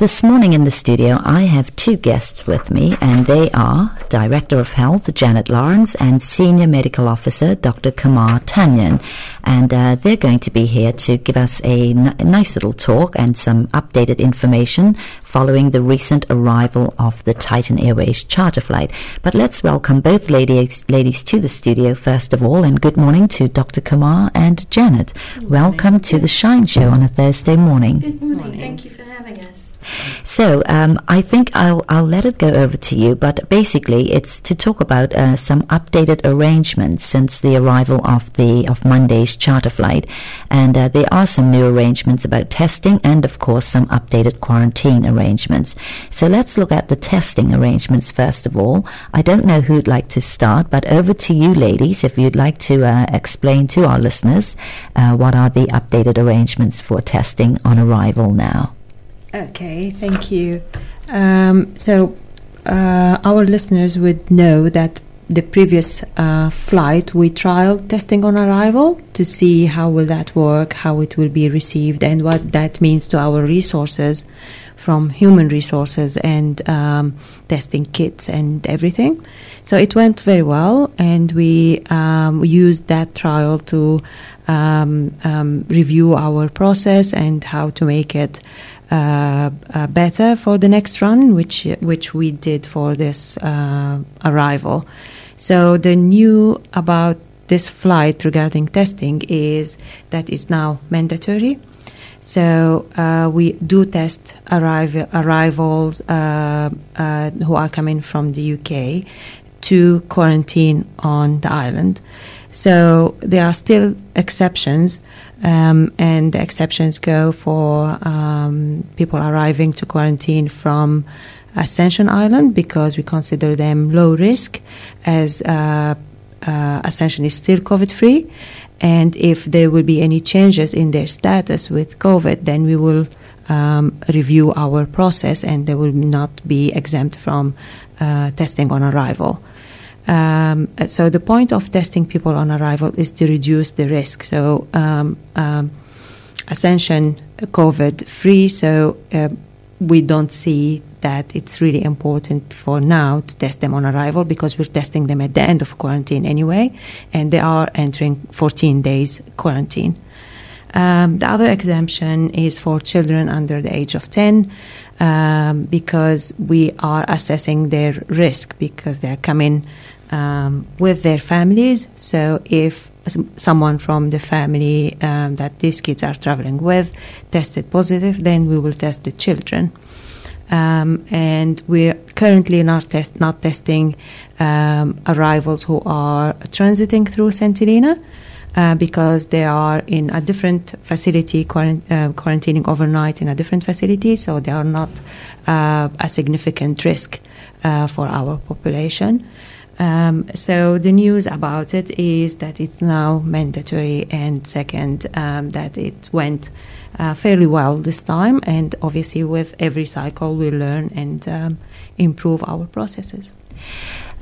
This morning in the studio, I have two guests with me, and they are Director of Health Janet Lawrence and Senior Medical Officer Dr. Kamar Tanyan. And uh, they're going to be here to give us a, n- nice little talk and some updated information following the recent arrival of the Titan Airways charter flight. But let's welcome both ladies, ladies to the studio first of all, and good morning to Dr. Kamar and Janet. Welcome to the Shine Show on a Thursday morning. Good morning. Thank you for having us. So um, I think I'll I'll let it go over to you. But basically, it's to talk about uh, some updated arrangements since the arrival of the of Monday's charter flight, and uh, there are some new arrangements about testing, and of course some updated quarantine arrangements. So let's look at the testing arrangements first of all. I don't know who'd like to start, but over to you, ladies, if you'd like to uh, explain to our listeners uh, what are the updated arrangements for testing on arrival now. Okay, thank you. Um, so, uh, our listeners would know that the previous uh, flight we trialed testing on arrival to see how will that work, how it will be received, and what that means to our resources from human resources and um, testing kits and everything. So it went very well, and we um, used that trial to um, um, review our process and how to make it better for the next run, which which we did for this uh, arrival. So the new about this flight regarding testing is that it's now mandatory. So uh, we do test arrival, arrivals uh, uh, who are coming from the UK to quarantine on the island. So there are still exceptions, um, and the exceptions go for um, people arriving to quarantine from Ascension Island because we consider them low risk, as uh, uh, Ascension is still COVID free. And if there will be any changes in their status with COVID, then we will um, review our process and they will not be exempt from uh, testing on arrival. Um, so the point of testing people on arrival is to reduce the risk. So um, um, Ascension COVID free. So uh, we don't see that it's really important for now to test them on arrival because we're testing them at the end of quarantine anyway, and they are entering 14 days quarantine. Um, the other exemption is for children under the age of 10 um, because we are assessing their risk because they're coming um, with their families. So if someone from the family um, that these kids are traveling with tested positive, then we will test the children. Um, and we're currently not, test, not testing um, arrivals who are transiting through. Helena. Uh, because they are in a different facility, quarant- uh, quarantining overnight in a different facility, so they are not uh, a significant risk uh, for our population. Um, so the news about it is that it's now mandatory, and second, um, that it went uh, fairly well this time. And obviously, with every cycle, we learn and um, improve our processes.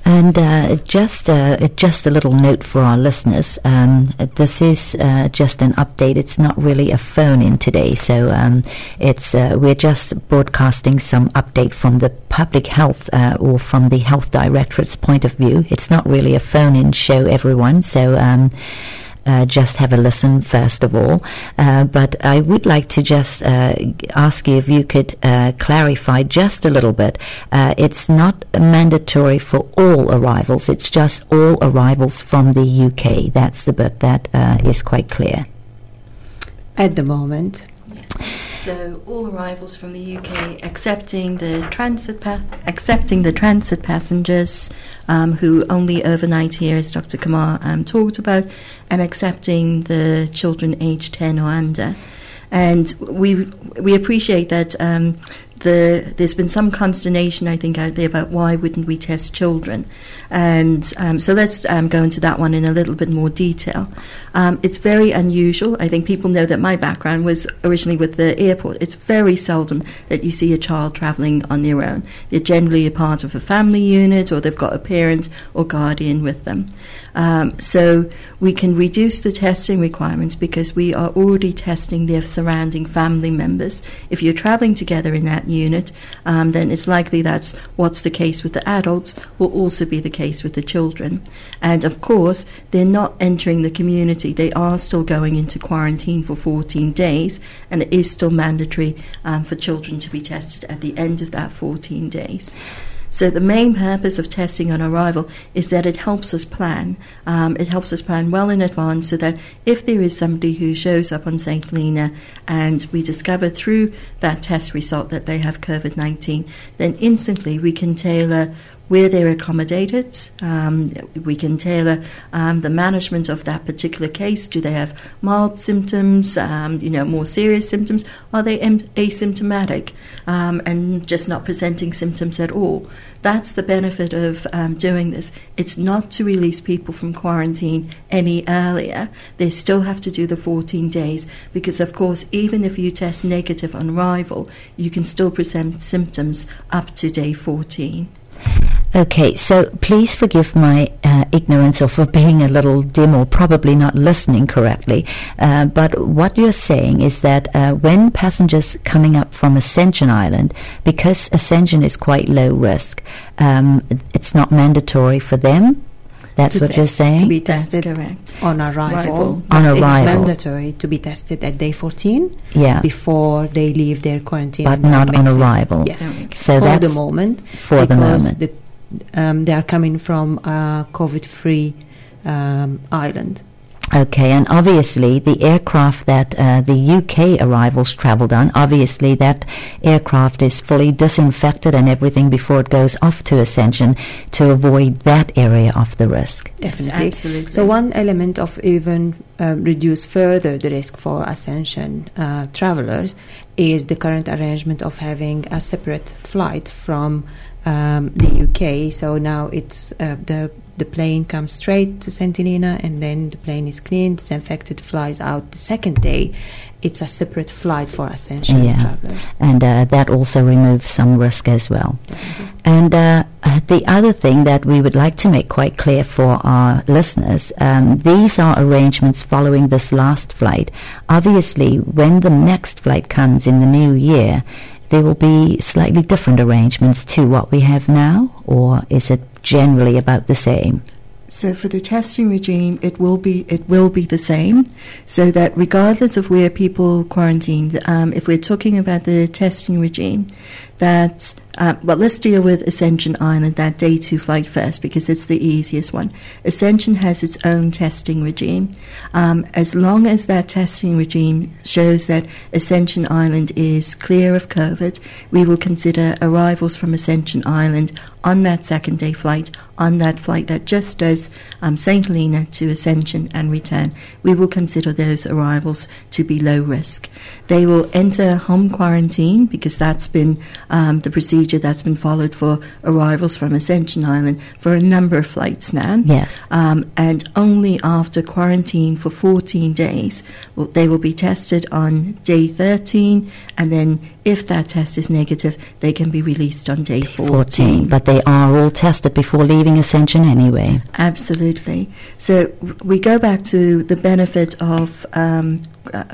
And uh, just uh, just a little note for our listeners. Um, this is uh, just an update. It's not really a phone in today, so um, it's uh, we're just broadcasting some update from the public health uh, or from the health directorate's point of view. It's not really a phone in show, everyone. So. Um, uh, just have a listen first of all. Uh, but I would like to just uh, ask you if you could uh, clarify just a little bit. Uh, it's not mandatory for all arrivals, it's just all arrivals from the UK. That's the bit that uh, is quite clear. At the moment. So all arrivals from the UK, accepting the transit pa- the transit passengers um, who only overnight here, as Dr. Kamar um, talked about, and accepting the children aged ten or under. And we we appreciate that um, the there's been some consternation I think out there about why wouldn't we test children, and um, so let's um, go into that one in a little bit more detail. Um, it's very unusual. I think people know that my background was originally with the airport. It's very seldom that you see a child travelling on their own. They're generally a part of a family unit, or they've got a parent or guardian with them. Um, so we can reduce the testing requirements because we are already testing their surrounding family members. If you're traveling together in that unit, um, then it's likely that's what's the case with the adults will also be the case with the children. And of course, they're not entering the community. They are still going into quarantine for 14 days, and it is still mandatory um, for children to be tested at the end of that 14 days. So the main purpose of testing on arrival is that it helps us plan. Um, it helps us plan well in advance so that if there is somebody who shows up on St. Helena and we discover through that test result that they have COVID 19, then instantly we can tailor where they're accommodated. Um, we can tailor um, the management of that particular case. Do they have mild symptoms, um, you know, more serious symptoms? Are they asymptomatic um, and just not presenting symptoms at all? That's the benefit of um, doing this. It's not to release people from quarantine any earlier. They still have to do the 14 days because, of course, even if you test negative on arrival, you can still present symptoms up to day 14. Okay, so please forgive my uh, ignorance or for being a little dim or probably not listening correctly. Uh, but what you're saying is that uh, when passengers coming up from Ascension Island, because Ascension is quite low risk, um, it's not mandatory for them. That's To what you're saying. To be That's tested correct. on Arrival. arrival. On but It's mandatory to be tested at day 14 yeah, before they leave their quarantine. but not on arrival. Yes. So for that's the moment. for the moment. the- um, they are coming from a COVID-free um, island. Okay, and obviously the aircraft that uh, the UK arrivals travelled on, obviously that aircraft is fully disinfected and everything before it goes off to Ascension to avoid that area of the risk. Definitely. absolutely. So one element of even um, reduce further the risk for ascension uh, travelers is the current arrangement of having a separate flight from um, the UK. So now it's uh, the the plane comes straight to Helena, and then the plane is cleaned, disinfected, flies out the second day. It's a separate flight for Ascension Yeah. travelers. And uh, that also removes some risk as well. And uh, the other thing that we would like to make quite clear for our listeners um, these are arrangements following this last flight. Obviously, when the next flight comes in the new year, there will be slightly different arrangements to what we have now, or is it generally about the same? So for the testing regime, it will be it will be the same. So that regardless of where people quarantine, um, if we're talking about the testing regime, that uh, well, let's deal with Ascension Island, that day two flight first, because it's the easiest one. Ascension has its own testing regime. Um, as long as that testing regime shows that Ascension Island is clear of COVID, we will consider arrivals from Ascension Island on that second day flight, on that flight that just does um, St. Helena to Ascension and return. We will consider those arrivals to be low risk. They will enter home quarantine because that's been um, the procedure that's been followed for arrivals from Ascension Island for a number of flights now. Yes. Um, and only after quarantine for 14 days will, they will be tested on day 13, and then if that test is negative, they can be released on day 14. 14. But they are all tested before leaving Ascension anyway. Absolutely. So we go back to the benefit of, um, uh,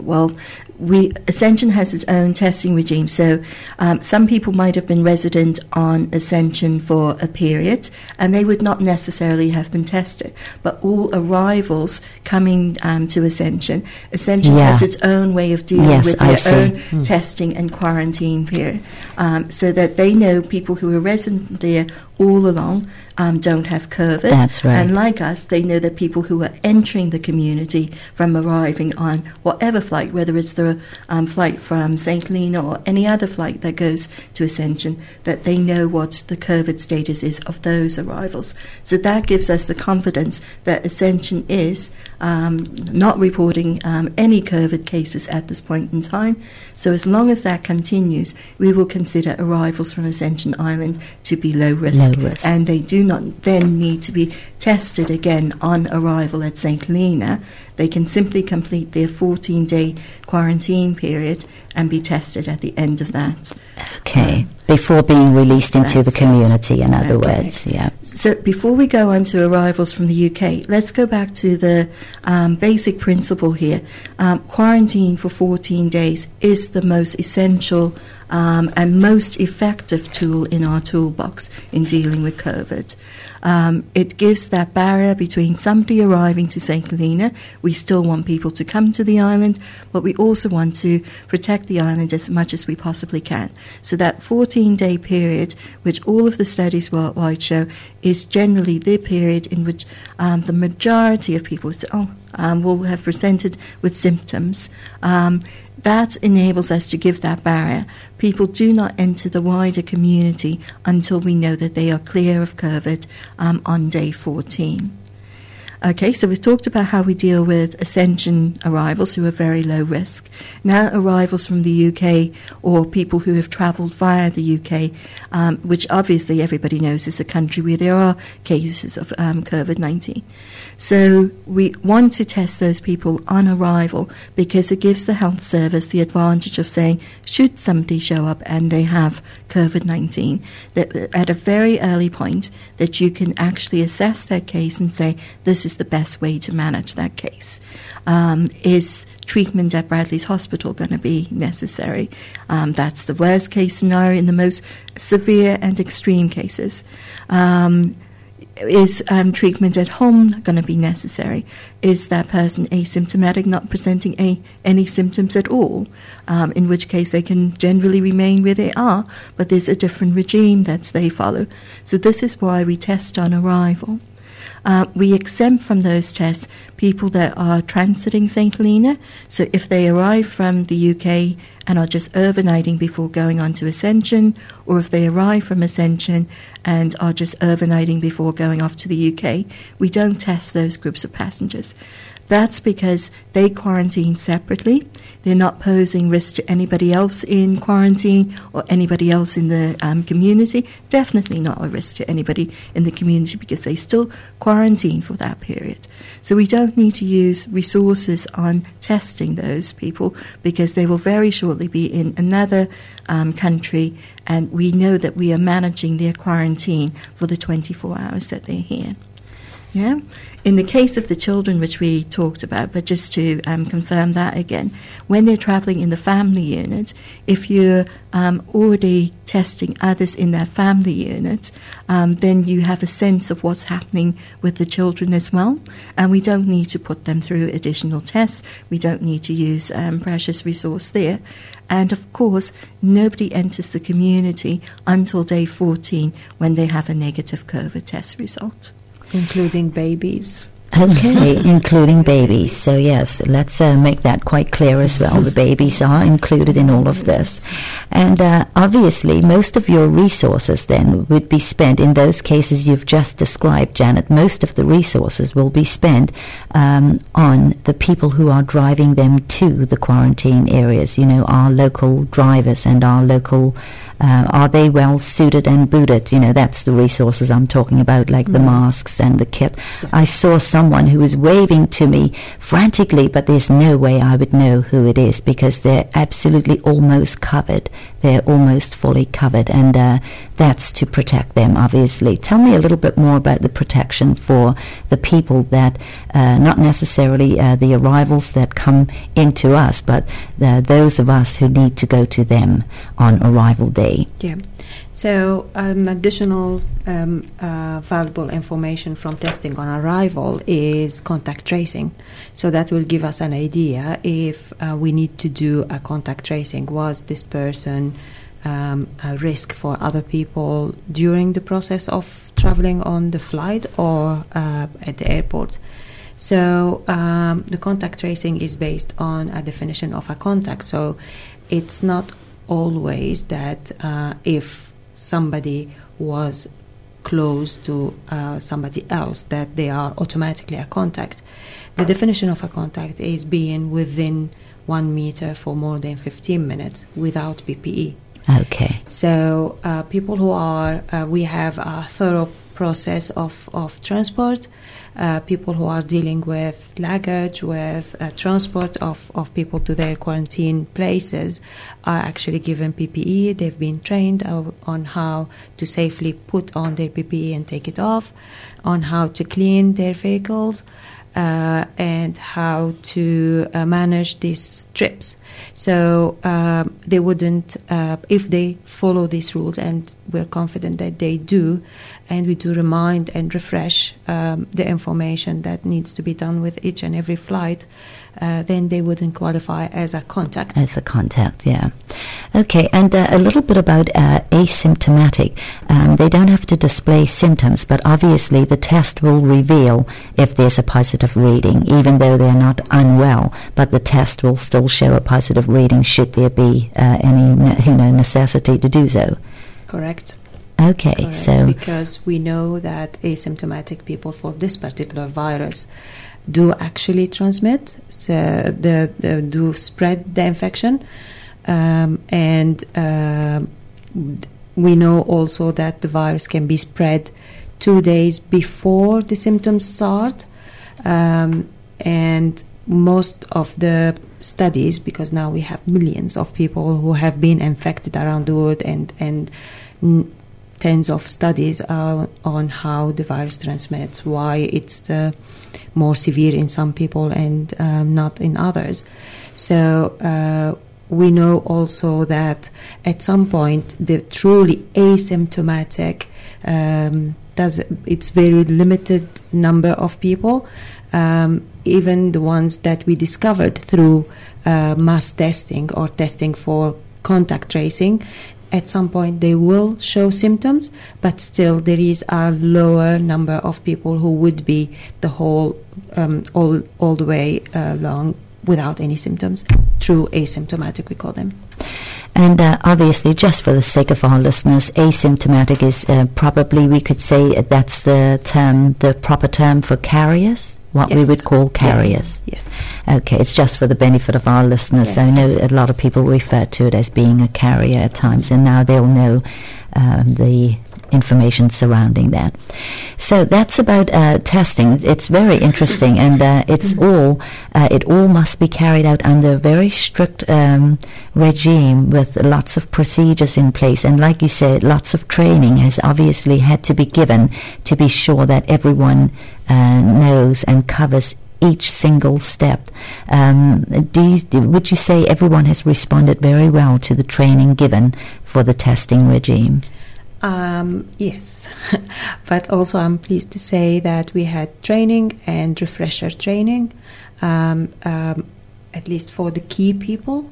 well, we Ascension has its own testing regime. So um, some people might have been resident on Ascension for a period, and they would not necessarily have been tested. But all arrivals coming um, to Ascension, Ascension Yeah. has its own way of dealing Yes, with their own Hmm. testing and quarantine period, um, so that they know people who are resident there all along um, don't have COVID. That's right. And like us, they know that people who are entering the community from arriving on whatever flight, whether it's the um, flight from St. Helena or any other flight that goes to Ascension, that they know what the COVID status is of those arrivals. So that gives us the confidence that Ascension is um, not reporting um, any COVID cases at this point in time. So as long as that continues, we will consider arrivals from Ascension Island to be low risk. Risk. And they do not then need to be tested again on arrival at St. Helena. They can simply complete their 14 day quarantine period and be tested at the end of that. Okay. Um, Before being released into the community, in other Okay. words. Yeah. So before we go on to arrivals from the UK, let's go back to the um, basic principle here. Um, quarantine for 14 days is the most essential um, and most effective tool in our toolbox in dealing with COVID. Um, it gives that barrier between somebody arriving to St. Helena. We still want people to come to the island, but we also want to protect the island as much as we possibly can. So that 14 day period, which all of the studies worldwide show, is generally the period in which um, the majority of people oh, um, will have presented with symptoms. Um, that enables us to give that barrier. People do not enter the wider community until we know that they are clear of COVID um, on day 14. Okay, so we've talked about how we deal with ascension arrivals who are very low risk. Now, arrivals from the UK or people who have travelled via the UK, um, which obviously everybody knows is a country where there are cases of um, COVID 19. So, we want to test those people on arrival because it gives the health service the advantage of saying, should somebody show up and they have COVID 19, that at a very early point, that you can actually assess that case and say, this is the best way to manage that case. Um, is treatment at Bradley's Hospital going to be necessary? Um, that's the worst case scenario in the most severe and extreme cases. Um, is um, treatment at home going to be necessary? Is that person asymptomatic, not presenting a, any symptoms at all? Um, in which case they can generally remain where they are, but there's a different regime that they follow. So, this is why we test on arrival. Uh, we exempt from those tests people that are transiting St. Helena. So if they arrive from the UK and are just overnighting before going on to Ascension, or if they arrive from Ascension and are just overnighting before going off to the UK, we don't test those groups of passengers. That's because they quarantine separately. They're not posing risk to anybody else in quarantine or anybody else in the um, community. Definitely not a risk to anybody in the community because they still quarantine for that period. So we don't need to use resources on testing those people because they will very shortly be in another um, country and we know that we are managing their quarantine for the 24 hours that they're here. Yeah. In the case of the children, which we talked about, but just to um, confirm that again, when they're traveling in the family unit, if you're um, already testing others in that family unit, um, then you have a sense of what's happening with the children as well. And we don't need to put them through additional tests. We don't need to use um, precious resource there. And of course, nobody enters the community until day 14 when they have a negative COVID test result. Including babies. Okay, including babies. So, yes, let's uh, make that quite clear as well. The babies are included in all of this. And uh, obviously, most of your resources then would be spent in those cases you've just described, Janet. Most of the resources will be spent um, on the people who are driving them to the quarantine areas, you know, our local drivers and our local. Uh, are they well suited and booted? You know, that's the resources I'm talking about, like the masks and the kit. I saw someone who was waving to me frantically, but there's no way I would know who it is because they're absolutely almost covered. They're almost fully covered, and uh, that's to protect them, obviously. Tell me a little bit more about the protection for the people that, uh, not necessarily uh, the arrivals that come into us, but the, those of us who need to go to them on arrival day. Yeah. So, um, additional um, uh, valuable information from testing on arrival is contact tracing. So, that will give us an idea if uh, we need to do a contact tracing. Was this person um, a risk for other people during the process of traveling on the flight or uh, at the airport? So, um, the contact tracing is based on a definition of a contact. So, it's not always that uh, if somebody was close to uh, somebody else that they are automatically a contact. The definition of a contact is being within one meter for more than 15 minutes without PPE. Okay. So uh, people who are, uh, we have a thorough process of, of transport. Uh, people who are dealing with luggage, with uh, transport of, of people to their quarantine places are actually given PPE. They've been trained on how to safely put on their PPE and take it off, on how to clean their vehicles, uh, and how to uh, manage these trips. So um, they wouldn't, uh, if they follow these rules, and we're confident that they do, and we do remind and refresh um, the information that needs to be done with each and every flight, uh, then they wouldn't qualify as a contact. As a contact, yeah. Okay, and uh, a little bit about uh, asymptomatic. Um, they don't have to display symptoms, but obviously the test will reveal if there's a positive reading, even though they're not unwell. But the test will still show a positive reading should there be uh, any you know necessity to do so. Correct. Okay, Correct, so because we know that asymptomatic people for this particular virus do actually transmit, so the, the do spread the infection, um, and uh, we know also that the virus can be spread two days before the symptoms start, um, and most of the studies, because now we have millions of people who have been infected around the world, and and tens of studies uh, on how the virus transmits, why it's uh, more severe in some people and um, not in others. So uh, we know also that at some point the truly asymptomatic um, does it's very limited number of people, um, even the ones that we discovered through uh, mass testing or testing for contact tracing at some point they will show symptoms, but still there is a lower number of people who would be the whole um, all all the way along without any symptoms, true asymptomatic we call them. And uh, obviously, just for the sake of our listeners, asymptomatic is uh, probably we could say that's the term, the proper term for carriers what yes. we would call carriers. Yes. yes. Okay, it's just for the benefit of our listeners. Yes. I know a lot of people refer to it as being a carrier at times, and now they'll know um, the information surrounding that. So that's about uh, testing. It's very interesting, and uh, it's all uh, it all must be carried out under a very strict um, regime with lots of procedures in place. And like you said, lots of training has obviously had to be given to be sure that everyone uh, knows and covers each single step. Um, you, would you say everyone has responded very well to the training given for the testing regime? Um, yes, but also I'm pleased to say that we had training and refresher training, um, um, at least for the key people.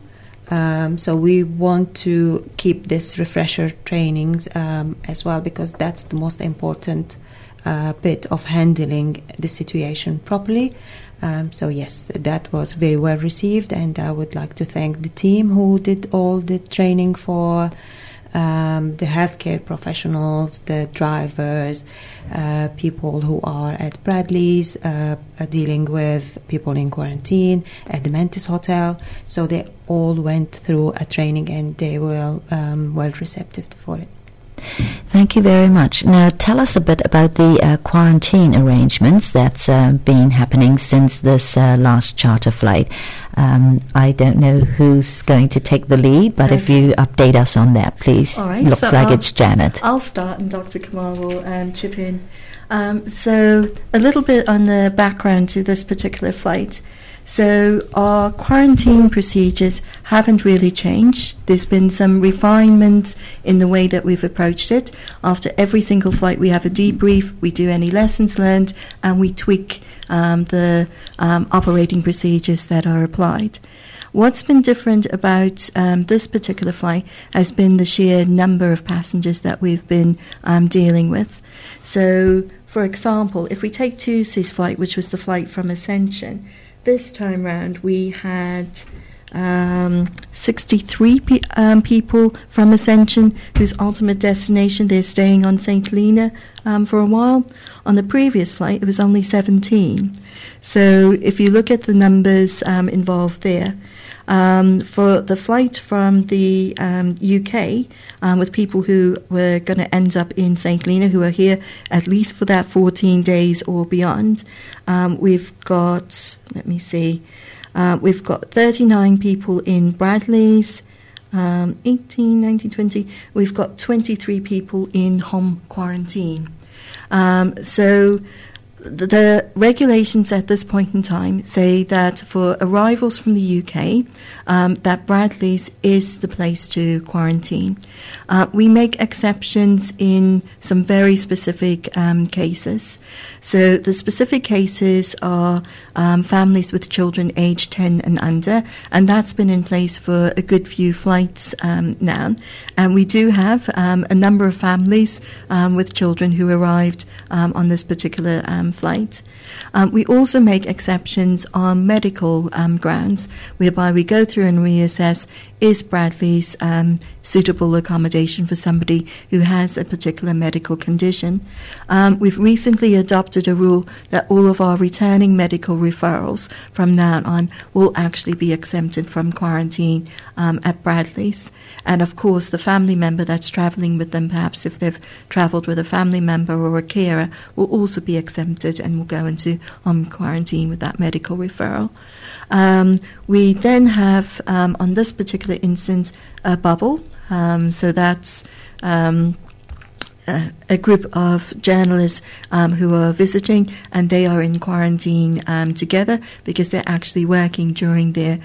Um, so we want to keep this refresher trainings um, as well because that's the most important uh, bit of handling the situation properly. Um, so yes, that was very well received, and I would like to thank the team who did all the training for um, the healthcare professionals, the drivers, uh, people who are at Bradley's uh, dealing with people in quarantine at the Mantis Hotel. So they all went through a training and they were um, well receptive for it. Thank you very much. Now, tell us a bit about the uh, quarantine arrangements that's uh, been happening since this uh, last charter flight. Um, I don't know who's going to take the lead, but okay. if you update us on that, please. All right. Looks so like I'll, it's Janet. I'll start, and Dr. Kumar will um, chip in. Um, so, a little bit on the background to this particular flight. So our quarantine procedures haven't really changed. There's been some refinements in the way that we've approached it. After every single flight, we have a debrief, we do any lessons learned, and we tweak um, the um, operating procedures that are applied. What's been different about um, this particular flight has been the sheer number of passengers that we've been um, dealing with. So, for example, if we take Tuesday's flight, which was the flight from Ascension, this time round we had um, 63 pe- um, people from Ascension whose ultimate destination they're staying on St. Helena um, for a while. On the previous flight, it was only 17. So if you look at the numbers um, involved there, um, for the flight from the um, UK um, with people who were going to end up in St. Helena, who are here at least for that 14 days or beyond. Um, we've got, let me see, uh, we've got 39 people in Bradley's. Um, 18, 19, 20. We've got 23 people in home quarantine. Um, so the regulations at this point in time say that for arrivals from the UK, um, that Bradley's is the place to quarantine. Uh, we make exceptions in some very specific um, cases. So the specific cases are um, families with children aged 10 and under, and that's been in place for a good few flights um, now. And we do have um, a number of families um, with children who arrived on this particular flight. Um, we also make exceptions on medical um, grounds, whereby we go through and reassess is Bradley's um, suitable accommodation for somebody who has a particular medical condition. Um, we've recently adopted a rule that all of our returning medical referrals from now on will actually be exempted from quarantine um, at Bradley's. And of course, the family member that's traveling with them, perhaps if they've traveled with a family member or a carer, will also be exempted and will go into home quarantine with that medical referral. Um, we then have, um, on this particular instance, a bubble. Um, so that's um, a, group of journalists um, who are visiting, and they are in quarantine um, together because they're actually working during their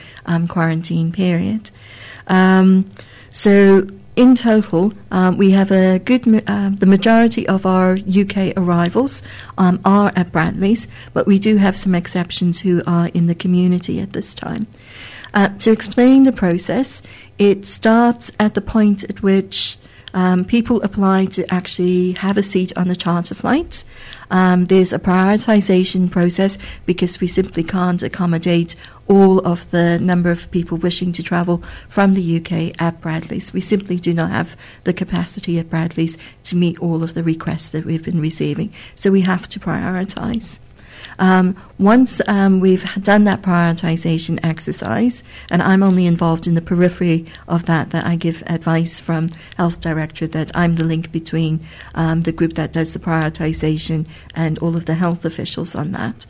quarantine period. so in total, um, we have a good. Uh, the majority of our UK arrivals um, are at Bradley's, but we do have some exceptions who are in the community at this time. Uh, to explain the process, it starts at the point at which um, people apply to actually have a seat on the charter flight. Um, there's a prioritization process because we simply can't accommodate all of the number of people wishing to travel from the UK at Bradley's. We simply do not have the capacity at Bradley's to meet all of the requests that we've been receiving. So we have to prioritize. Um, once um, we've done that prioritization exercise, and I'm only involved in the periphery of that, that I give advice from Health Director that I'm the link between um, the group that does the prioritization and all of the health officials on that.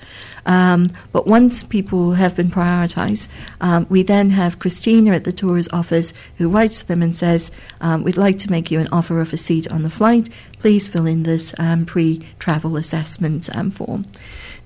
Um, but once people have been prioritized, um, we then have Christina at the tour's office who writes to them and says, um, We'd like to make you an offer of a seat on the flight. Please fill in this pre travel assessment form.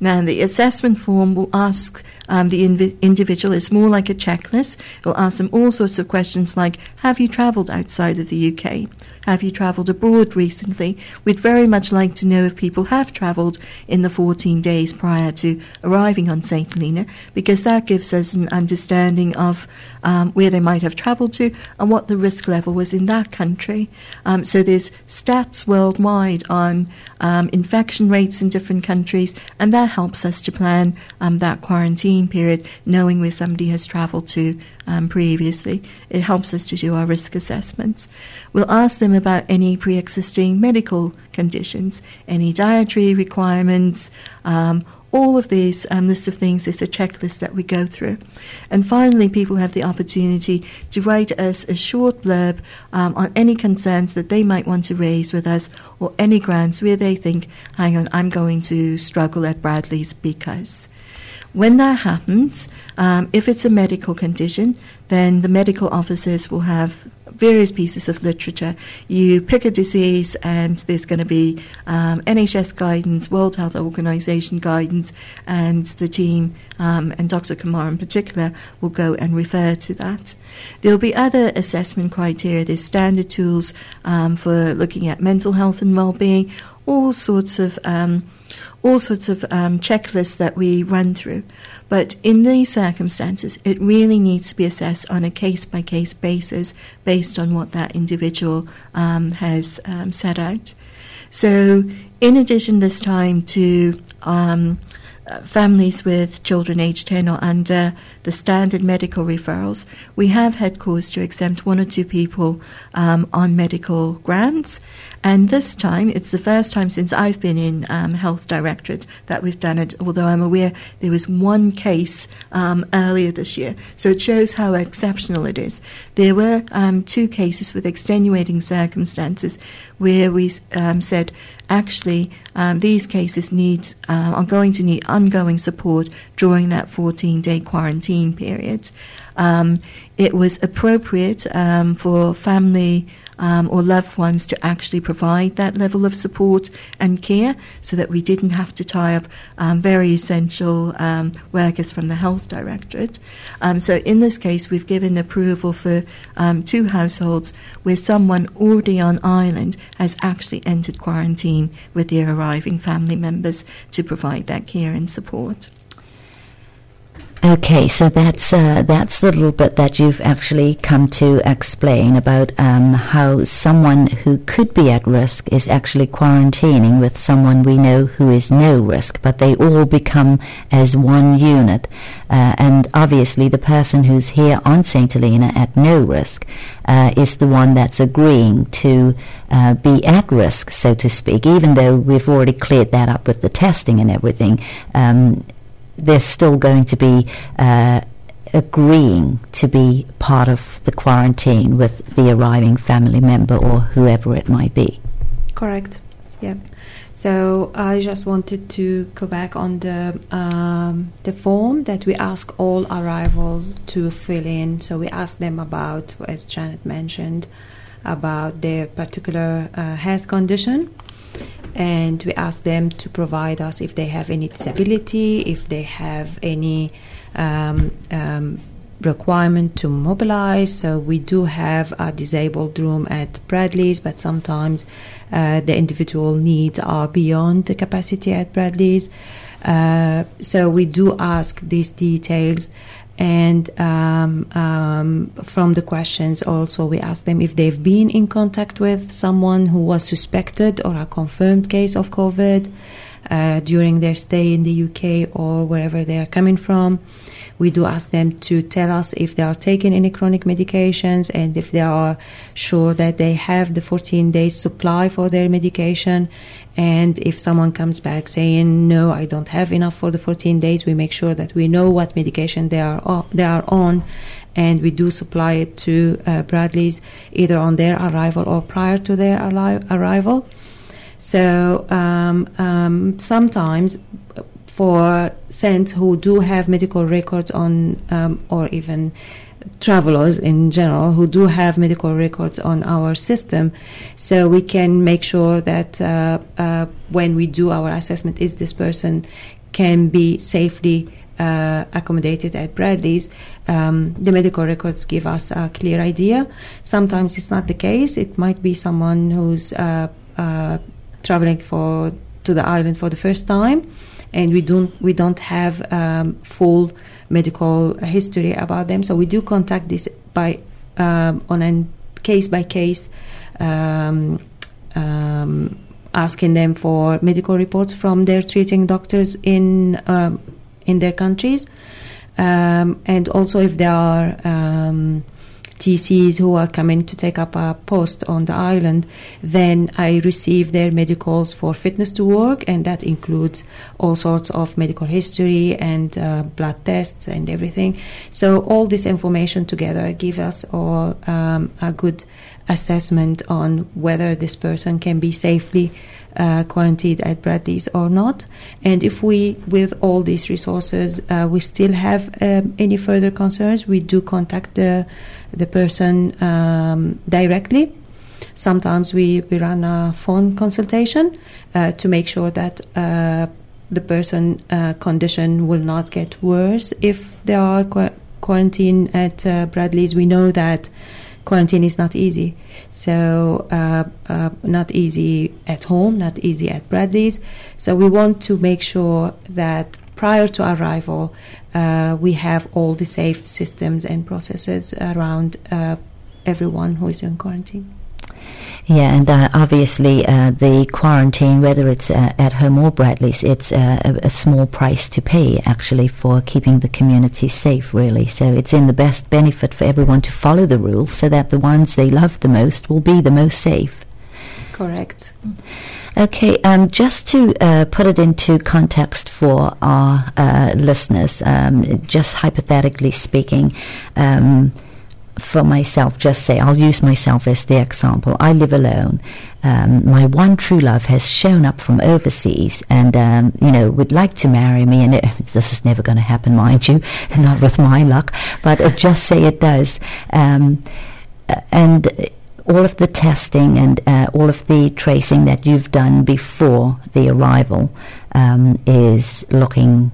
Now, the assessment form will ask um, the inv- individual, it's more like a checklist. It will ask them all sorts of questions like Have you travelled outside of the UK? Have you travelled abroad recently? We'd very much like to know if people have travelled in the 14 days prior to arriving on St. Helena, because that gives us an understanding of um, where they might have travelled to and what the risk level was in that country. Um, so there's stats worldwide on um, infection rates in different countries, and that helps us to plan um, that quarantine period, knowing where somebody has travelled to um, previously. It helps us to do our risk assessments. We'll ask them about any pre existing medical conditions, any dietary requirements. Um, all of these um, list of things is a checklist that we go through. And finally, people have the opportunity to write us a short blurb um, on any concerns that they might want to raise with us or any grounds where they think, hang on, I'm going to struggle at Bradley's because. When that happens, um, if it's a medical condition, then the medical officers will have various pieces of literature. You pick a disease, and there's going to be um, NHS guidance, World Health Organization guidance, and the team, um, and Dr. Kumar in particular, will go and refer to that. There'll be other assessment criteria. There's standard tools um, for looking at mental health and well-being, all sorts of um, all sorts of um, checklists that we run through. But in these circumstances, it really needs to be assessed on a case by case basis based on what that individual um, has um, set out. So, in addition, this time to um, uh, families with children aged 10 or under, the standard medical referrals, we have had cause to exempt one or two people um, on medical grounds. And this time, it's the first time since I've been in um, Health Directorate that we've done it, although I'm aware there was one case um, earlier this year. So it shows how exceptional it is. There were um, two cases with extenuating circumstances where we um, said, actually, um, these cases need uh, are going to need ongoing support during that 14 day quarantine period. Um, it was appropriate for family um, or loved ones to actually provide that level of support and care so that we didn't have to tie up um, very essential um, workers from the health directorate. Um, so in this case, we've given approval for um, two households where someone already on island has actually entered quarantine with their arriving family members to provide that care and support. Okay, so that's uh, that's the little bit that you've actually come to explain about um, how someone who could be at risk is actually quarantining with someone we know who is no risk, but they all become as one unit. Uh, and obviously, the person who's here on St. Helena at no risk uh, is the one that's agreeing to uh, be at risk, so to speak, even though we've already cleared that up with the testing and everything. Um, they're still going to be uh, agreeing to be part of the quarantine with the arriving family member or whoever it might be. Correct. Yeah. So I just wanted to go back on the um, the form that we ask all arrivals to fill in. So we ask them about, as Janet mentioned, about their particular uh, health condition and we ask them to provide us if they have any disability, if they have any um, um, requirement to mobilize. So we do have a disabled room at Bradley's, but sometimes uh, the individual needs are beyond the capacity at Bradley's. Uh, so we do ask these details and um, um, from the questions also we ask them if they've been in contact with someone who was suspected or a confirmed case of covid uh, during their stay in the uk or wherever they are coming from we do ask them to tell us if they are taking any chronic medications and if they are sure that they have the 14 days supply for their medication and if someone comes back saying, no, I don't have enough for the 14 days, we make sure that we know what medication they are, on, they are on and we do supply it to uh, Bradley's either on their arrival or prior to their arri- arrival. So um, um, sometimes for saints who do have medical records on um, or even travelers in general who do have medical records on our system, so we can make sure that uh, uh, when we do our assessment, is this person can be safely uh, accommodated at Bradley's. Um, the medical records give us a clear idea. Sometimes it's not the case. It might be someone who's uh, uh, traveling for to the island for the first time, and we don't we don't have um, full medical history about them. So we do contact this by um, on a case by case, um, um, asking them for medical reports from their treating doctors in um, in their countries, and also if there are TCs who are coming to take up a post on the island, then I receive their medicals for fitness to work, and that includes all sorts of medical history and uh, blood tests and everything. So all this information together give us all um, a good assessment on whether this person can be safely uh, quarantined at Bradley's or not. And if we, with all these resources, uh, we still have um, any further concerns, we do contact the the person um, directly. Sometimes we, we run a phone consultation uh, to make sure that uh, the person uh, condition will not get worse if they are qu- quarantined at Bradley's. We know that quarantine is not easy. So, uh, uh, not easy at home, not easy at Bradley's. So, we want to make sure that prior to arrival, uh, we have all the safe systems and processes around uh, everyone who is in quarantine. Yeah, and uh, obviously uh, the quarantine, whether it's uh, at home or Bradley's, it's uh, a, a, small price to pay actually for keeping the community safe, really. So it's in the best benefit for everyone to follow the rules so that the ones they love the most will be the most safe. Correct. Okay, um, just to uh, put it into context for our uh, listeners, um, just hypothetically speaking, um, for myself, just say, I'll use myself as the example. I live alone. Um, my one true love has shown up from overseas and, um, you know, would like to marry me. And it, this is never going to happen, mind you, not with my luck, but uh, just say it does. Um, and all of the testing and uh, all of the tracing that you've done before the arrival um, is looking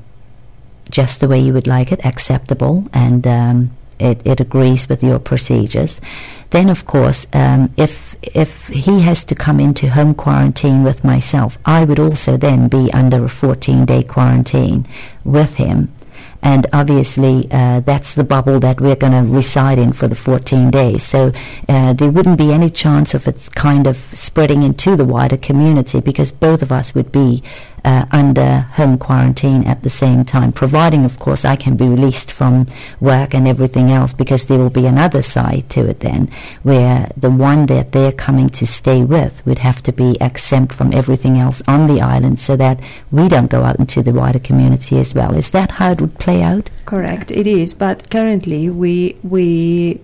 just the way you would like it, acceptable, and um, it, it agrees with your procedures. Then, of course, um, if if he has to come into home quarantine with myself, I would also then be under a 14 day quarantine with him. And obviously, uh, that's the bubble that we're going to reside in for the 14 days. So uh, there wouldn't be any chance of its kind of spreading into the wider community because both of us would be uh, under home quarantine at the same time, providing, of course, I can be released from work and everything else, because there will be another side to it then, where the one that they're coming to stay with would have to be exempt from everything else on the island so that we don't go out into the wider community as well. Is that how it would play out? Correct, it is. But currently, we we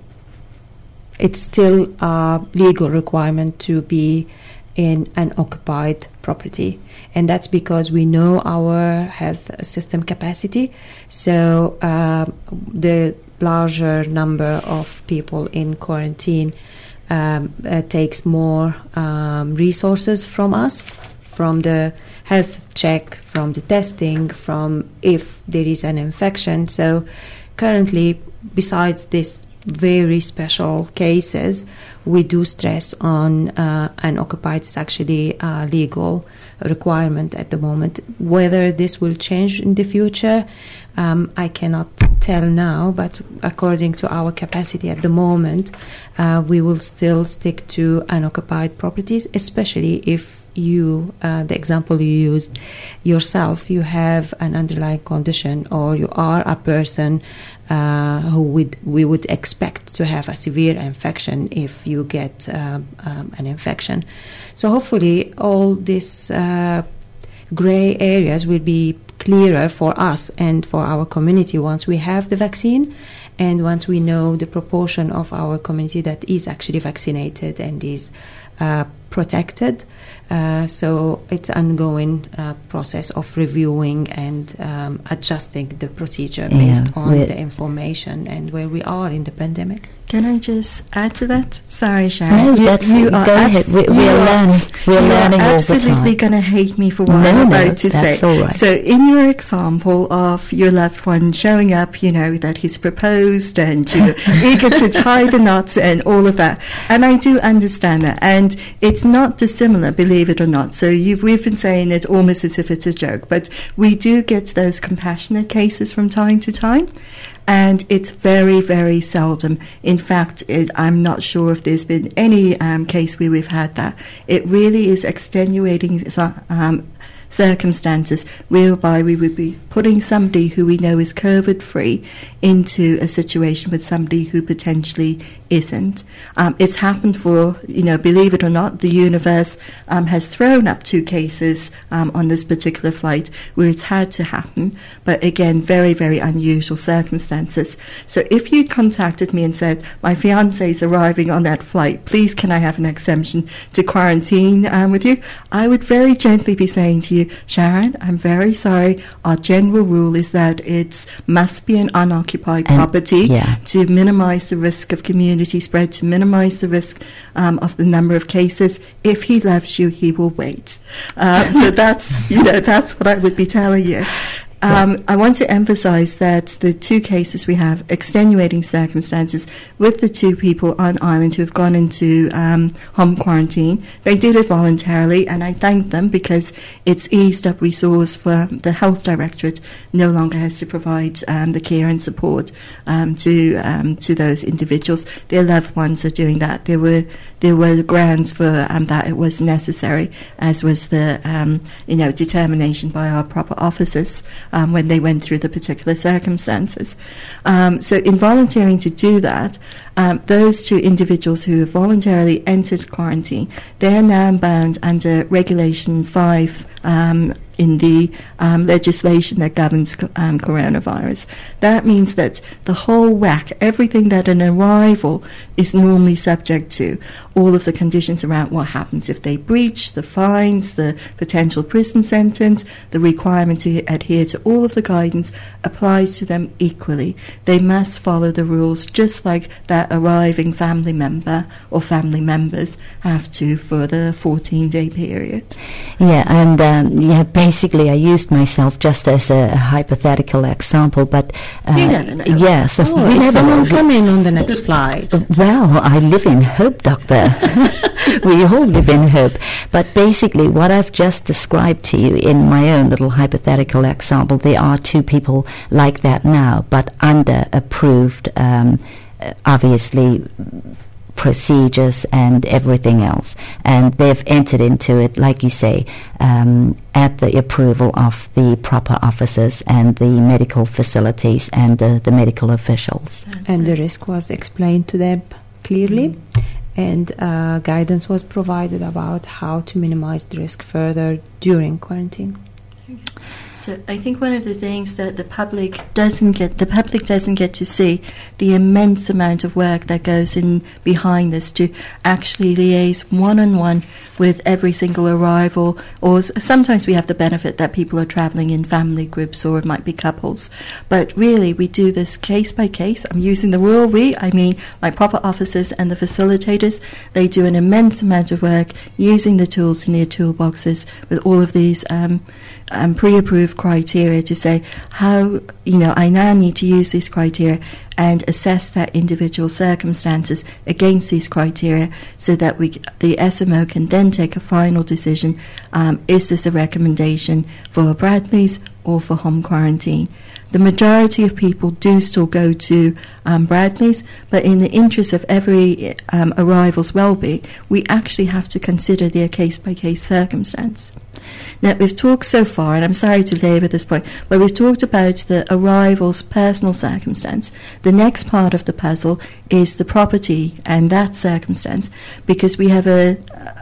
it's still a legal requirement to be in an occupied property. And that's because we know our health system capacity. So uh, the larger number of people in quarantine um, uh, takes more um, resources from us, from the health check, from the testing, from if there is an infection. So currently, besides this very special cases, we do stress on uh, unoccupied is actually a legal requirement at the moment. Whether this will change in the future, um, I cannot tell now, but according to our capacity at the moment, uh, we will still stick to unoccupied properties, especially if you, uh, the example you used yourself, you have an underlying condition or you are a person uh, who would, we would expect to have a severe infection if you get um, um, an infection. So hopefully all these uh, gray areas will be clearer for us and for our community once we have the vaccine and once we know the proportion of our community that is actually vaccinated and is uh, protected. Uh, so it's ongoing uh, process of reviewing and um, adjusting the procedure based yeah, on the information and where we are in the pandemic. Can I just add to that? Sorry, Sharon. No, you, that's you go ahead. We, we are learning. We're learning all the time. absolutely going to hate me for what no, I'm no, about to say. Right. So, in your example of your loved one showing up, you know that he's proposed and you're eager to tie the knots and all of that, and I do understand that, and it's not dissimilar, believe it or not. So, we've been saying it almost as if it's a joke, but we do get those compassionate cases from time to time and it's very, very seldom. In fact, it, I'm not sure if there's been any um, case where we've had that. It really is extenuating um, circumstances whereby we would be putting somebody who we know is COVID free into a situation with somebody who potentially isn't. Um, it's happened for, you know, believe it or not, the universe um, has thrown up two cases um, on this particular flight where it's had to happen, but again, very, very unusual circumstances. So if you'd contacted me and said, my fiance is arriving on that flight, please can I have an exemption to quarantine um, with you? I would very gently be saying to you, Sharon, I'm very sorry. Our general rule is that it must be an unoccupied and, property yeah. to minimize the risk of community community spread to minimize the risk um, of the number of cases. If he loves you, he will wait. Uh, so that's, you know, that's what I would be telling you. Um, I want to emphasize that the two cases we have extenuating circumstances with the two people on island who have gone into um, home quarantine. They did it voluntarily, and I thank them because it's eased up resource for the health directorate. No longer has to provide um, the care and support um, to um, to those individuals. Their loved ones are doing that. There were there were grounds for um, that it was necessary, as was the um, you know determination by our proper officers um, when they went through the particular circumstances. Um, so, in volunteering to do that, um, those two individuals who have voluntarily entered quarantine, they are now bound under Regulation 5 um, in the um, legislation that governs um, coronavirus. That means that the whole whack, everything that an arrival is normally subject to, all of the conditions around what happens if they breach, the fines, the potential prison sentence, the requirement to adhere to all of the guidance applies to them equally. They must follow the rules just like that arriving family member or family members have to for the 14 day period. Yeah, and um, yeah, basically, I used myself just as a, hypothetical example, but uh, you know. yeah. So oh, is someone coming on the next flight? Well, I live in hope, Doctor. we all live in hope. But basically, what I've just described to you in my own little hypothetical example, there are two people like that now, but under approved, um, obviously procedures and everything else. And they've entered into it, like you say, um, at the approval of the proper officers and the medical facilities and the, the medical officials. That's and it. the risk was explained to them clearly. Mm. And uh, guidance was provided about how to minimize the risk further during quarantine. So I think one of the things that the public doesn't get, the public doesn't get to see the immense amount of work that goes in behind this to actually liaise one on one with every single arrival. Or sometimes we have the benefit that people are traveling in family groups or it might be couples. But really, we do this case by case. I'm using the royal we, I mean my proper officers and the facilitators. They do an immense amount of work using the tools in their toolboxes with all of these um, um, pre-approved criteria to say how you know I now need to use these criteria and assess that individual circumstances against these criteria so that we the SMO can then take a final decision um, is this a recommendation for a Bradley's or for home quarantine the majority of people do still go to um, Bradley's, but in the interest of every um, arrival's well-being, we actually have to consider their case-by-case circumstance. Now, we've talked so far, and I'm sorry to labour this point, but we've talked about the arrival's personal circumstance. The next part of the puzzle is the property and that circumstance, because we have a,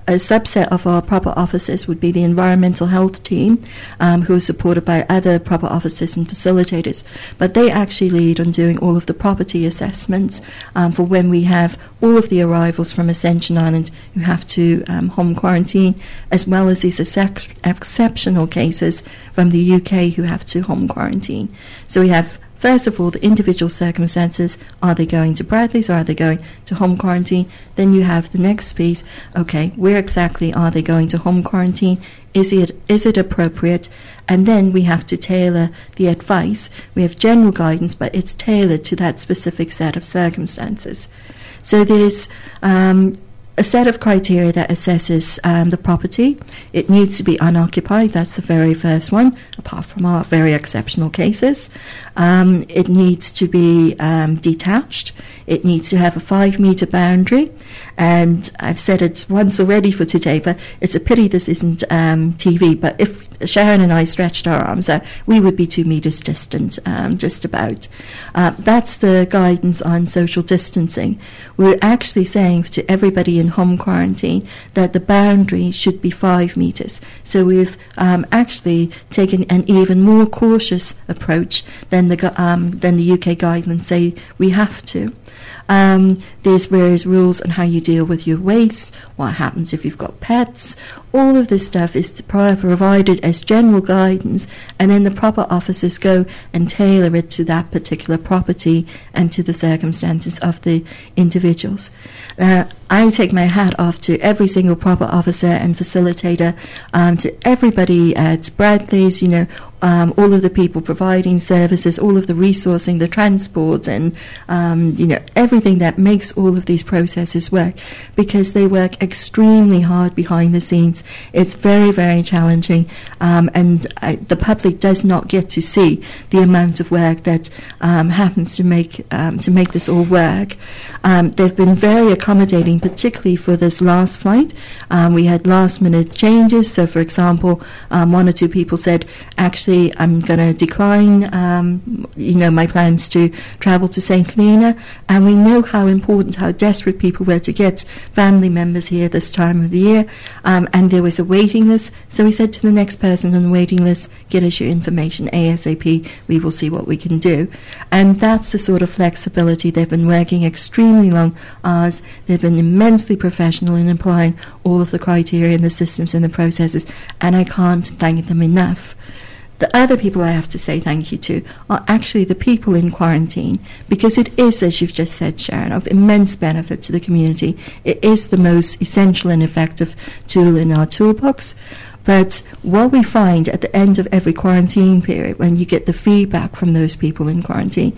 a subset of our proper officers would be the environmental health team, um, who are supported by other proper officers and facilitators. But they actually lead on doing all of the property assessments um, for when we have all of the arrivals from Ascension Island who have to um, home quarantine, as well as these exceptional cases from the UK who have to home quarantine. So we have First of all, the individual circumstances are they going to Bradley's or are they going to home quarantine? Then you have the next piece okay, where exactly are they going to home quarantine? Is it, is it appropriate? And then we have to tailor the advice. We have general guidance, but it's tailored to that specific set of circumstances. So there's um, a set of criteria that assesses um, the property. It needs to be unoccupied. That's the very first one, apart from our very exceptional cases. Um, it needs to be um, detached. It needs to have a five meter boundary. And I've said it once already for today, but it's a pity this isn't um, TV. But if Sharon and I stretched our arms out, we would be two meters distant, um, just about. Uh, that's the guidance on social distancing. We're actually saying to everybody in home quarantine that the boundary should be five meters. So we've um, actually taken an even more cautious approach than the um, than the UK guidelines say we have to. Um, there's various rules on how you deal with your waste, what happens if you've got pets. All of this stuff is provided as general guidance, and then the proper officers go and tailor it to that particular property and to the circumstances of the individuals. Uh, I take my hat off to every single proper officer and facilitator, um, to everybody at Bradley's, you know, um, all of the people providing services, all of the resourcing, the transport, and um, you know everything that makes all of these processes work, because they work extremely hard behind the scenes. It's very very challenging, um, and uh, the public does not get to see the amount of work that um, happens to make um, to make this all work. Um, they've been very accommodating, particularly for this last flight. we had last minute changes. So, for example, one or two people said, actually I'm going to decline, um, you know, my plans to travel to St. Helena. And we know how important, how desperate people were to get family members here this time of the year. Um, and there was a waiting list. So we said to the next person on the waiting list, get us your information ASAP. We will see what we can do. And that's the sort of flexibility. They've been working extremely long hours. They've been immensely professional in applying all of the criteria and the systems and the processes. And I can't thank them enough. The other people I have to say thank you to are actually the people in quarantine because it is, as you've just said, Sharon, of immense benefit to the community. It is the most essential and effective tool in our toolbox. But what we find at the end of every quarantine period, when you get the feedback from those people in quarantine,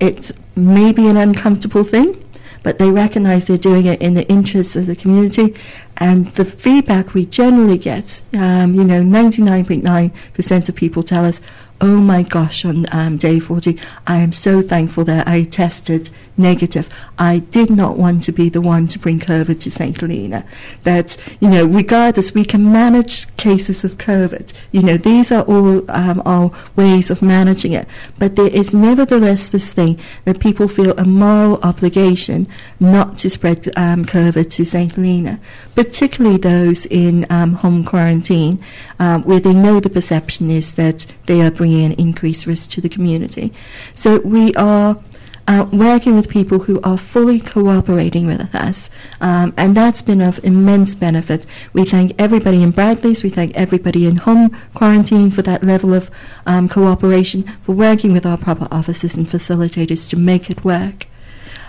it's maybe an uncomfortable thing, but they recognize they're doing it in the interests of the community. And the feedback we generally get, um, you know, 99.9% of people tell us, oh my gosh, on um, day 40, I am so thankful that I tested negative. I did not want to be the one to bring COVID to St. Helena. That, you know, regardless, we can manage cases of COVID. You know, these are all um, our ways of managing it. But there is nevertheless this thing that people feel a moral obligation not to spread um, COVID to St. Helena, particularly those in um, home quarantine, um, where they know the perception is that they are bringing an increased risk to the community. So we are uh, working with people who are fully cooperating with us. Um, and that's been of immense benefit. We thank everybody in Bradley's, we thank everybody in home quarantine for that level of um, cooperation, for working with our proper officers and facilitators to make it work.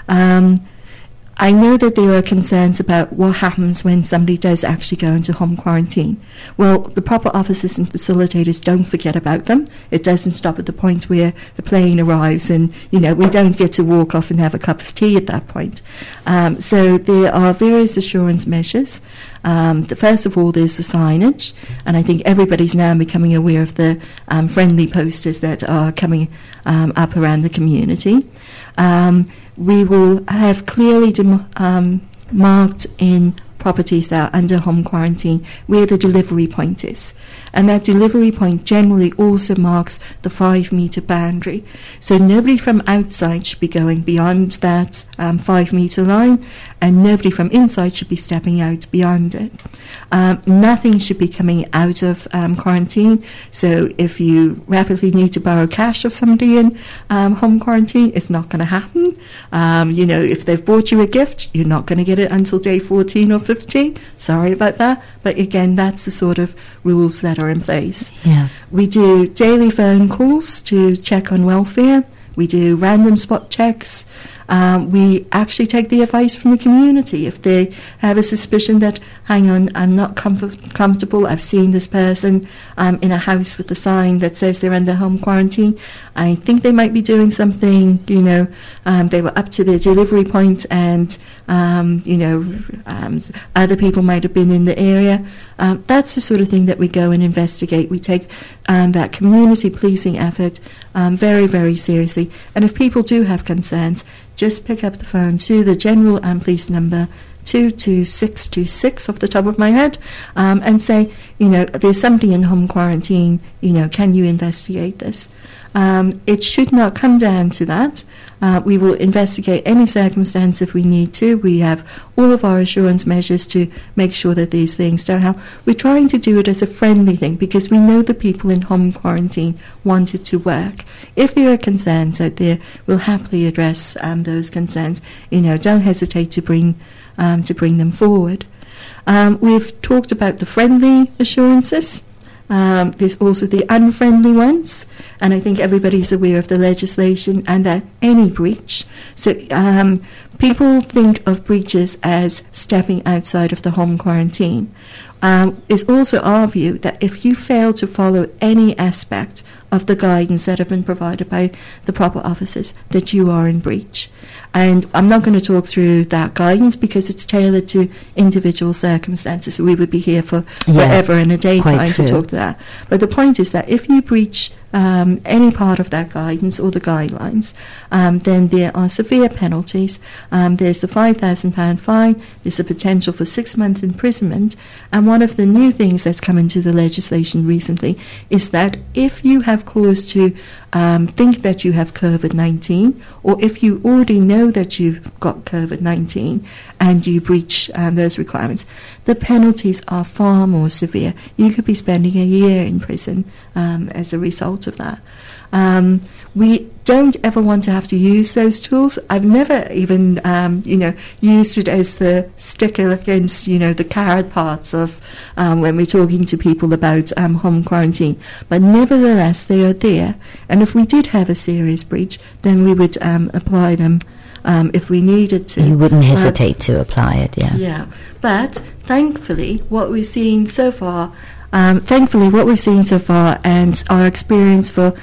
Um, I know that there are concerns about what happens when somebody does actually go into home quarantine. Well, the proper officers and facilitators don't forget about them. It doesn't stop at the point where the plane arrives and, you know, we don't get to walk off and have a cup of tea at that point. Um, so there are various assurance measures. Um, the, first of all, there's the signage, and I think everybody's now becoming aware of the um, friendly posters that are coming um, up around the community. Um, we will have clearly dem- um, marked in properties that are under home quarantine where the delivery point is. And that delivery point generally also marks the five meter boundary. So nobody from outside should be going beyond that um, five meter line, and nobody from inside should be stepping out beyond it. Um, nothing should be coming out of um, quarantine. So if you rapidly need to borrow cash of somebody in um, home quarantine, it's not going to happen. Um, you know, if they've bought you a gift, you're not going to get it until day 14 or 15. Sorry about that. But again, that's the sort of rules that are in place. Yeah. We do daily phone calls to check on welfare. We do random spot checks. Um, we actually take the advice from the community. If they have a suspicion that, hang on, I'm not comfort- comfortable, I've seen this person um, in a house with a sign that says they're under home quarantine, I think they might be doing something, you know, um, they were up to their delivery point and, um, you know, um, other people might have been in the area. Um, that's the sort of thing that we go and investigate. We take that community policing effort very, very seriously. And if people do have concerns, just pick up the phone to the general and police number 22626 off the top of my head um, and say, you know, there's somebody in home quarantine, you know, can you investigate this? Um, it should not come down to that. Uh, we will investigate any circumstance if we need to. We have all of our assurance measures to make sure that these things don't happen. We're trying to do it as a friendly thing because we know the people in home quarantine wanted to work. If there are concerns out there, we'll happily address um, those concerns. You know, don't hesitate to bring um, to bring them forward. Um, we've talked about the friendly assurances. Um, there's also the unfriendly ones, and I think everybody's aware of the legislation and that any breach. So um, people think of breaches as stepping outside of the home quarantine. um, is also our view that if you fail to follow any aspect of the guidance that have been provided by the proper officers, that you are in breach. And I'm not going to talk through that guidance because it's tailored to individual circumstances. We would be here for Yeah, forever and a day trying to talk to that. But the point is that if you breach um, any part of that guidance or the guidelines, um, then there are severe penalties. Um, there's the £5,000 fine, there's the potential for six months imprisonment. And one of the new things that's come into the legislation recently is that if you have cause to um, think that you have COVID 19, or if you already know that you've got COVID 19 and you breach um, those requirements, the penalties are far more severe. You could be spending a year in prison um, as a result of that. Um, we don't ever want to have to use those tools. I've never even, um, you know, used it as the sticker against, you know, the carrot parts of um, when we're talking to people about um, home quarantine. But nevertheless, they are there. And if we did have a serious breach, then we would um, apply them um, if we needed to. You wouldn't But- hesitate to apply it, yeah. yeah, but thankfully, what we've seen so far, um, thankfully, what we've seen so far, and our experience for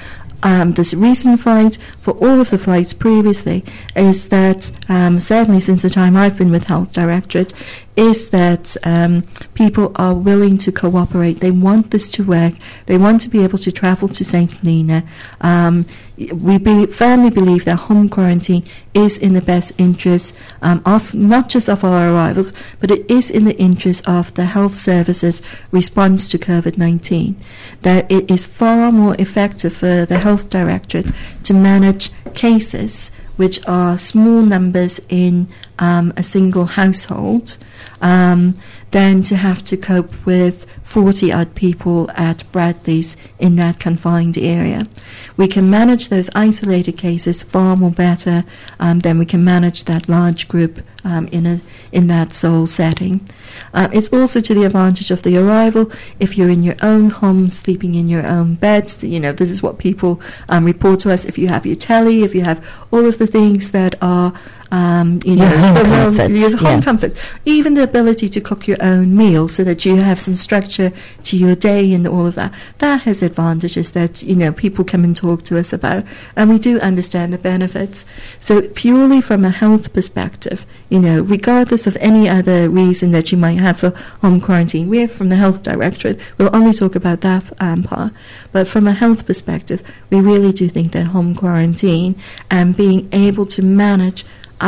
um, this recent flight, for all of the flights previously, is that um, certainly since the time I've been with Health Directorate, is that um, people are willing to cooperate. They want this to work. They want to be able to travel to St. Helena. Um, we be, firmly believe that home quarantine is in the best interest um, of not just of our arrivals, but it is in the interest of the health services response to COVID 19. That it is far more effective for the health directorate to manage cases which are small numbers in um, a single household um, than to have to cope with 40 odd people at Bradley's in that confined area. We can manage those isolated cases far more better um, than we can manage that large group um, in a in that sole setting. Uh, it's also to the advantage of the arrival if you're in your own home, sleeping in your own bed. You know, this is what people um, report to us. If you have your telly, if you have all of the things that are um, you Your know, home the comforts, your home yeah. comforts, even the ability to cook your own meal so that you have some structure to your day and all of that. That has advantages that you know people come and talk to us about, and we do understand the benefits. So purely from a health perspective, you know, regardless of any other reason that you might have for home quarantine, we're from the health directorate. We'll only talk about that um, part, but from a health perspective, we really do think that home quarantine and being able to manage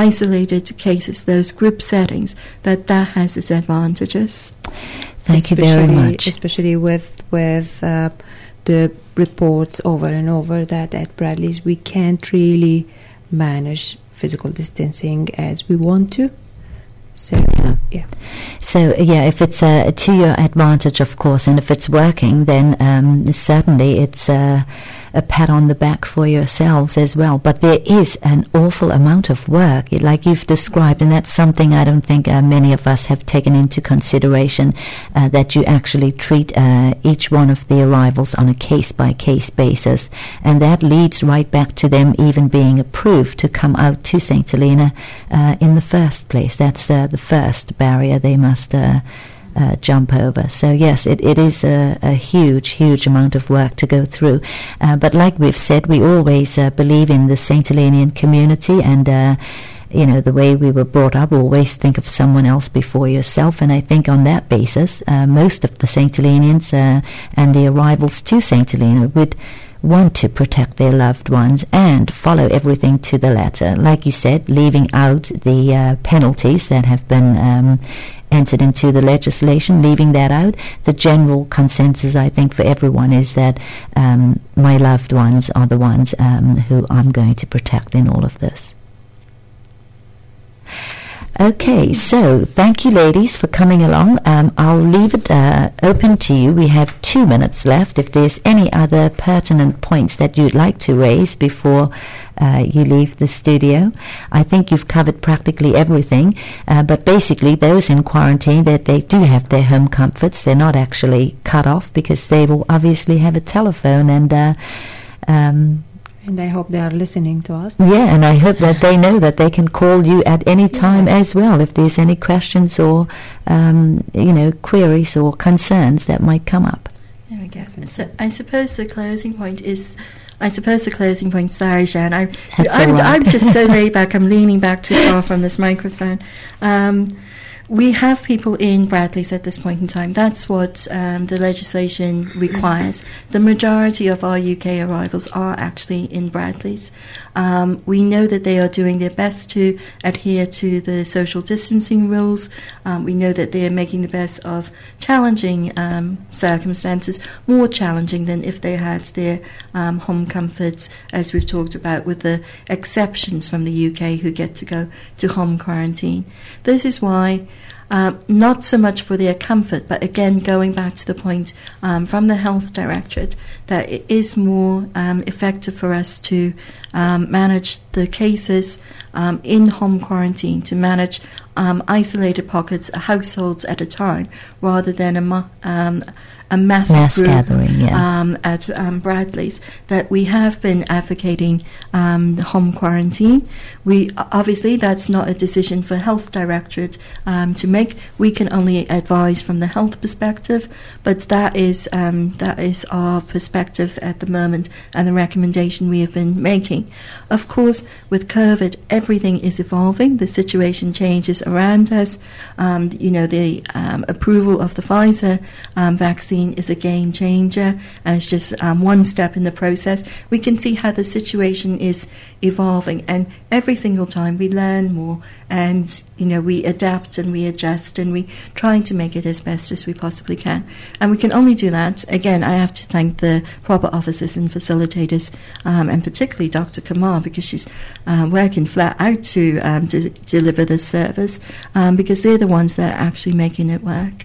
isolated cases, those group settings, that that has its advantages. Thank you very much. Especially with with uh, the reports over and over that at Bradley's we can't really manage physical distancing as we want to. So Yeah. yeah, So yeah, if it's uh, to your advantage, of course, and if it's working, then um, certainly it's uh, a pat on the back for yourselves as well. But there is an awful amount of work, like you've described, and that's something I don't think uh, many of us have taken into consideration. Uh, that you actually treat uh, each one of the arrivals on a case-by-case basis, and that leads right back to them even being approved to come out to St. Helena uh, in the first place. That's uh, the first barrier they must uh, jump over. So yes, it, it is a, a huge, huge amount of work to go through. Uh, but like we've said, we always uh, believe in the St. Helenian community and. Uh, you know, the way we were brought up, always think of someone else before yourself. And I think on that basis, uh, most of the St. Helenians uh, and the arrivals to St. Helena would want to protect their loved ones and follow everything to the letter. Like you said, leaving out the uh, penalties that have been um, entered into the legislation, leaving that out. The general consensus, I think, for everyone is that um, my loved ones are the ones um, who I'm going to protect in all of this. Okay, so thank you, ladies, for coming along. Um, I'll leave it uh, open to you. We have two minutes left. If there's any other pertinent points that you'd like to raise before uh, you leave the studio, I think you've covered practically everything. Uh, but basically, those in quarantine, that they do have their home comforts. They're not actually cut off because they will obviously have a telephone and. Uh, um, And I hope they are listening to us. Yeah, and I hope that they know that they can call you at any time as well if there's any questions or, um, you know, queries or concerns that might come up. There we go. So I suppose the closing point is. I suppose the closing point. Sorry, Jan. I, I'm, all right. I'm just so laid back. I'm leaning back too far from this microphone. Um, we have people in Bradley's at this point in time. That's what um, the legislation requires. The majority of our UK arrivals are actually in Bradley's. Um, we know that they are doing their best to adhere to the social distancing rules. Um, we know that they are making the best of challenging um, circumstances, more challenging than if they had their um, home comforts, as we've talked about, with the exceptions from the UK who get to go to home quarantine. This is why. Uh, not so much for their comfort, but again, going back to the point um, from the Health Directorate, that it is more um, effective for us to um, manage the cases um, in home quarantine, to manage um, isolated pockets, households at a time, rather than a, um, a massive Mass group gathering, yeah. um, at um, Bradley's. That we have been advocating um, home quarantine. We obviously that's not a decision for Health Directorate um, to make. We can only advise from the health perspective, but that is um, that is our perspective at the moment and the recommendation we have been making. Of course, with COVID, everything is evolving. The situation changes around us. Um, you know, the um, approval of the Pfizer um, vaccine is a game changer, and it's just um, one step in the process. We can see how the situation is evolving, and every single time we learn more, and you know, we adapt and we adjust, and we trying to make it as best as we possibly can. And we can only do that. Again, I have to thank the proper officers and facilitators, um, and particularly Dr. Kamal because she's uh, working flat out to um, de- deliver this service, um, because they're the ones that are actually making it work.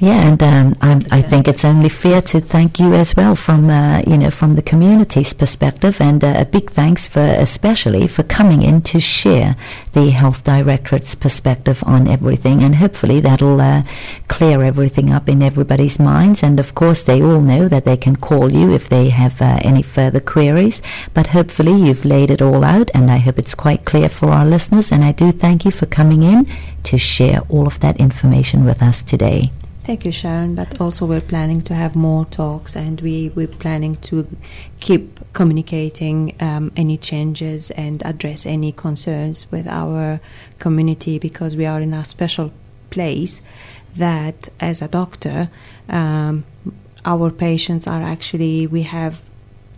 Yeah, and um, I'm, I think it's only fair to thank you as well from uh, you know from the community's perspective, and uh, a big thanks for especially for coming in to share the health directorate's perspective on everything, and hopefully that'll uh, clear everything up in everybody's minds. And of course, they all know that they can call you if they have uh, any further queries. But hopefully, you've laid it all out, and I hope it's quite clear for our listeners. And I do thank you for coming in to share all of that information with us today. Thank you, Sharon. But also, we're planning to have more talks, and we we're planning to keep communicating um, any changes and address any concerns with our community because we are in a special place that, as a doctor, um, our patients are actually we have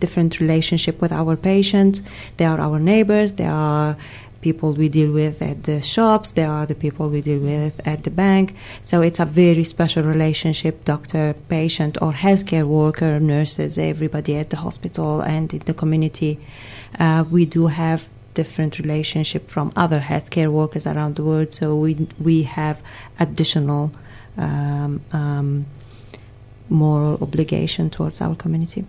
different relationship with our patients. They are our neighbors. They are people we deal with at the shops. there are the people we deal with at the bank. So it's a very special relationship, doctor, patient, or healthcare worker, nurses, everybody at the hospital and in the community. Uh, we do have different relationship from other healthcare workers around the world. So we we have additional um, um, moral obligation towards our community.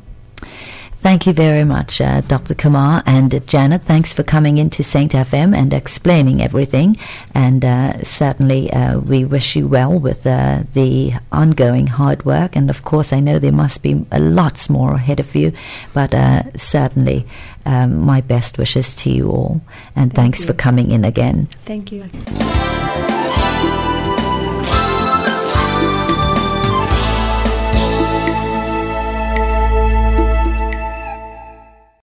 Thank you very much, uh, Dr. Kamar and uh, Janet. Thanks for coming into Saint FM and explaining everything. And uh, certainly, uh, we wish you well with uh, the ongoing hard work. And of course, I know there must be a lots more ahead of you, but uh, certainly, um, my best wishes to you all. And thanks you. for coming in again. Thank you.